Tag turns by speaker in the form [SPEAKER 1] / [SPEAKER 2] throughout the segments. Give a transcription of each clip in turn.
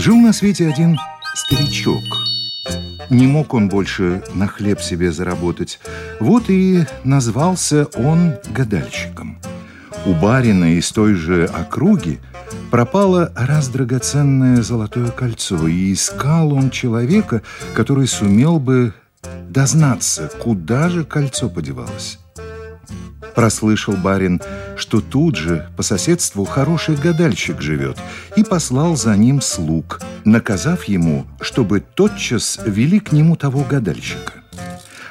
[SPEAKER 1] Жил на свете один старичок. Не мог он больше на хлеб себе заработать. Вот и назвался он гадальщиком. У барина из той же округи пропало раз драгоценное золотое кольцо, и искал он человека, который сумел бы дознаться, куда же кольцо подевалось. Прослышал барин, что тут же по соседству хороший гадальщик живет, и послал за ним слуг, наказав ему, чтобы тотчас вели к нему того гадальщика.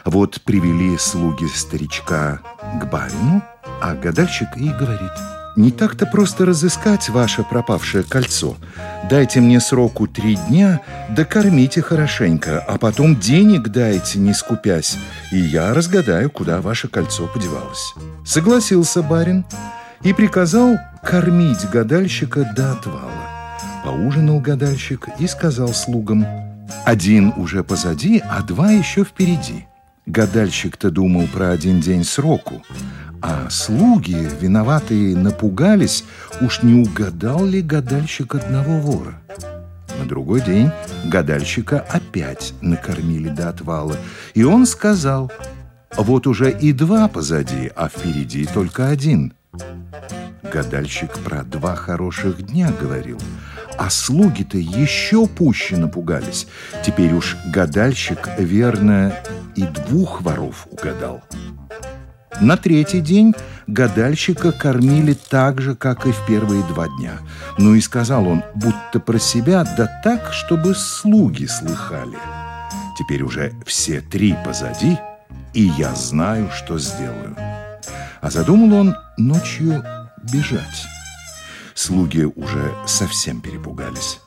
[SPEAKER 1] Вот привели слуги старичка к барину, а гадальщик и говорит, «Не так-то просто разыскать ваше пропавшее кольцо. Дайте мне сроку три дня, да кормите хорошенько, а потом денег дайте, не скупясь, и я разгадаю, куда ваше кольцо подевалось». Согласился барин и приказал кормить гадальщика до отвала. Поужинал гадальщик и сказал слугам, «Один уже позади, а два еще впереди». Гадальщик-то думал про один день сроку, а слуги, виноватые, напугались, уж не угадал ли гадальщик одного вора. На другой день гадальщика опять накормили до отвала, и он сказал, вот уже и два позади, а впереди только один. Гадальщик про два хороших дня говорил, а слуги-то еще пуще напугались. Теперь уж гадальщик, верно, и двух воров угадал. На третий день гадальщика кормили так же, как и в первые два дня. Ну и сказал он, будто про себя, да так, чтобы слуги слыхали. Теперь уже все три позади, и я знаю, что сделаю. А задумал он ночью бежать. Слуги уже совсем перепугались.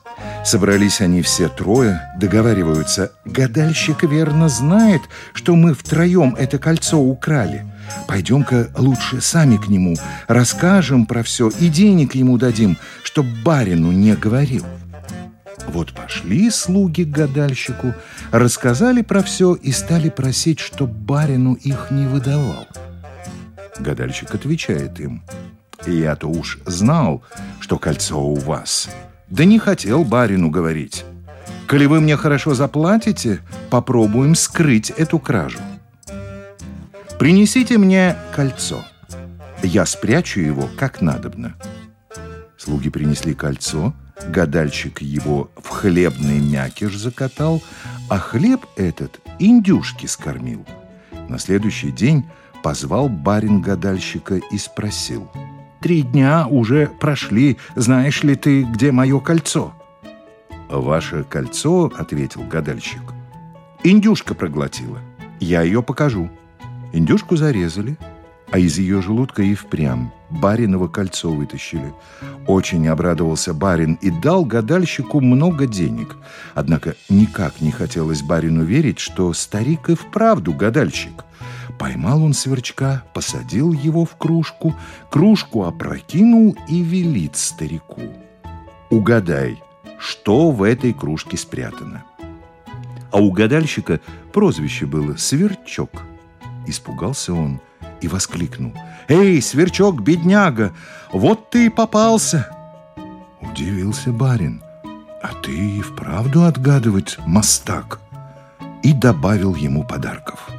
[SPEAKER 1] Собрались они все трое, договариваются. Гадальщик верно знает, что мы втроем это кольцо украли. Пойдем-ка лучше сами к нему, расскажем про все и денег ему дадим, чтоб барину не говорил. Вот пошли слуги к гадальщику, рассказали про все и стали просить, чтоб барину их не выдавал. Гадальщик отвечает им, «Я-то уж знал, что кольцо у вас, да не хотел барину говорить. Коли вы мне хорошо заплатите, попробуем скрыть эту кражу. Принесите мне кольцо. Я спрячу его, как надобно». Слуги принесли кольцо, гадальщик его в хлебный мякиш закатал, а хлеб этот индюшки скормил. На следующий день позвал барин гадальщика и спросил. «Три дня уже прошли, знаешь ли ты, где мое кольцо?» «Ваше кольцо, — ответил гадальщик, — индюшка проглотила. Я ее покажу». Индюшку зарезали, а из ее желудка и впрямь бариново кольцо вытащили. Очень обрадовался барин и дал гадальщику много денег. Однако никак не хотелось барину верить, что старик и вправду гадальщик. Поймал он сверчка, посадил его в кружку, кружку опрокинул и велит старику. «Угадай, что в этой кружке спрятано?» А у гадальщика прозвище было «Сверчок». Испугался он – и воскликнул. «Эй, сверчок, бедняга, вот ты и попался!» Удивился барин. «А ты и вправду отгадывать мастак?» И добавил ему подарков.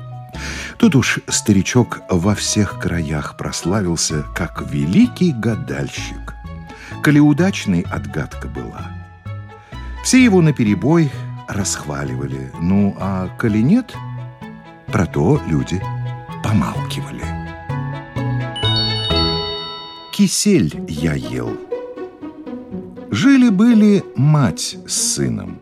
[SPEAKER 1] Тут уж старичок во всех краях прославился, как великий гадальщик. Коли удачной отгадка была. Все его наперебой расхваливали. Ну, а коли нет, про то люди помалкивали. Кисель я ел. Жили-были мать с сыном.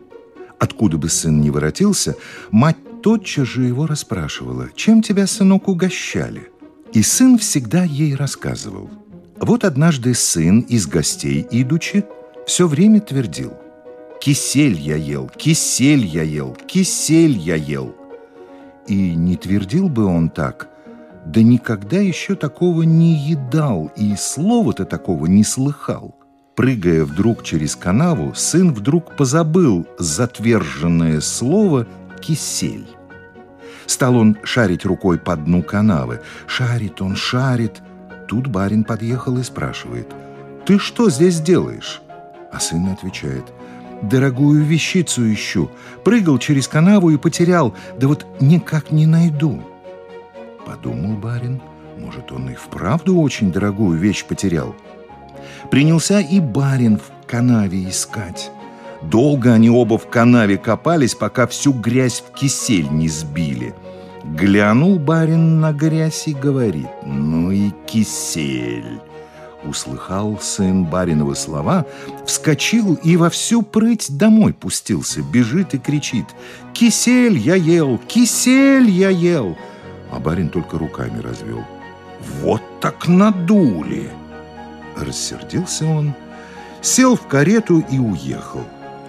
[SPEAKER 1] Откуда бы сын не воротился, мать тотчас же его расспрашивала, чем тебя, сынок, угощали. И сын всегда ей рассказывал. Вот однажды сын из гостей идучи все время твердил. Кисель я ел, кисель я ел, кисель я ел. И не твердил бы он так, да никогда еще такого не едал и слова-то такого не слыхал. Прыгая вдруг через канаву, сын вдруг позабыл затверженное слово «кисель». Стал он шарить рукой по дну канавы. Шарит он, шарит. Тут барин подъехал и спрашивает. «Ты что здесь делаешь?» А сын отвечает. «Дорогую вещицу ищу. Прыгал через канаву и потерял. Да вот никак не найду». Подумал барин. Может, он и вправду очень дорогую вещь потерял. Принялся и барин в канаве искать. Долго они оба в канаве копались, пока всю грязь в кисель не сбили. Глянул барин на грязь и говорит, ну и кисель. Услыхал сын бариновы слова, вскочил и во всю прыть домой пустился, бежит и кричит «Кисель я ел! Кисель я ел!» А барин только руками развел. «Вот так надули!» Рассердился он, сел в карету и уехал.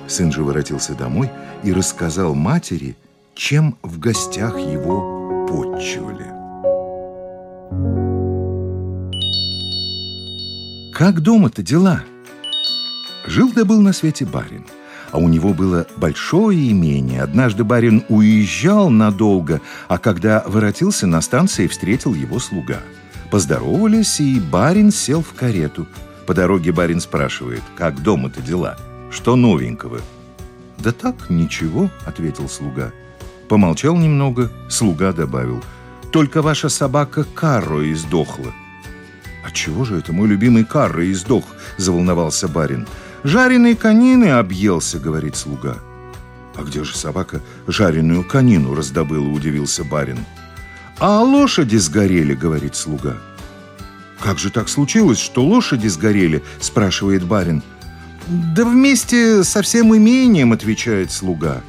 [SPEAKER 1] Сын же воротился домой и рассказал матери, чем в гостях его подчивали. Как дома-то дела? Жил да был на свете барин, а у него было большое имение. Однажды барин уезжал надолго, а когда воротился на станции, встретил его слуга. Поздоровались, и барин сел в карету. По дороге барин спрашивает, как дома-то дела? Что новенького? «Да так, ничего», — ответил слуга. Помолчал немного, слуга добавил. «Только ваша собака Карро издохла». «А чего же это мой любимый Карро издох?» — заволновался барин. «Жареной конины объелся», — говорит слуга. «А где же собака жареную конину раздобыла?» — удивился барин. «А лошади сгорели», — говорит слуга. «Как же так случилось, что лошади сгорели?» — спрашивает барин. «Да вместе со всем имением», — отвечает слуга.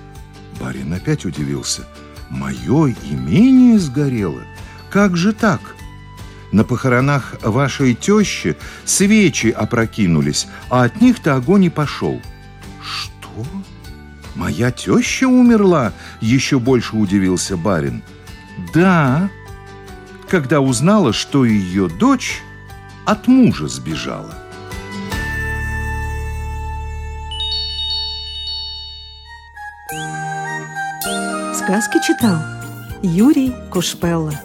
[SPEAKER 1] Барин опять удивился. «Мое имение сгорело? Как же так?» На похоронах вашей тещи свечи опрокинулись, а от них-то огонь и пошел. Что? Моя теща умерла? Еще больше удивился барин. Да, когда узнала, что ее дочь от мужа сбежала.
[SPEAKER 2] Сказки читал Юрий Кушпелла.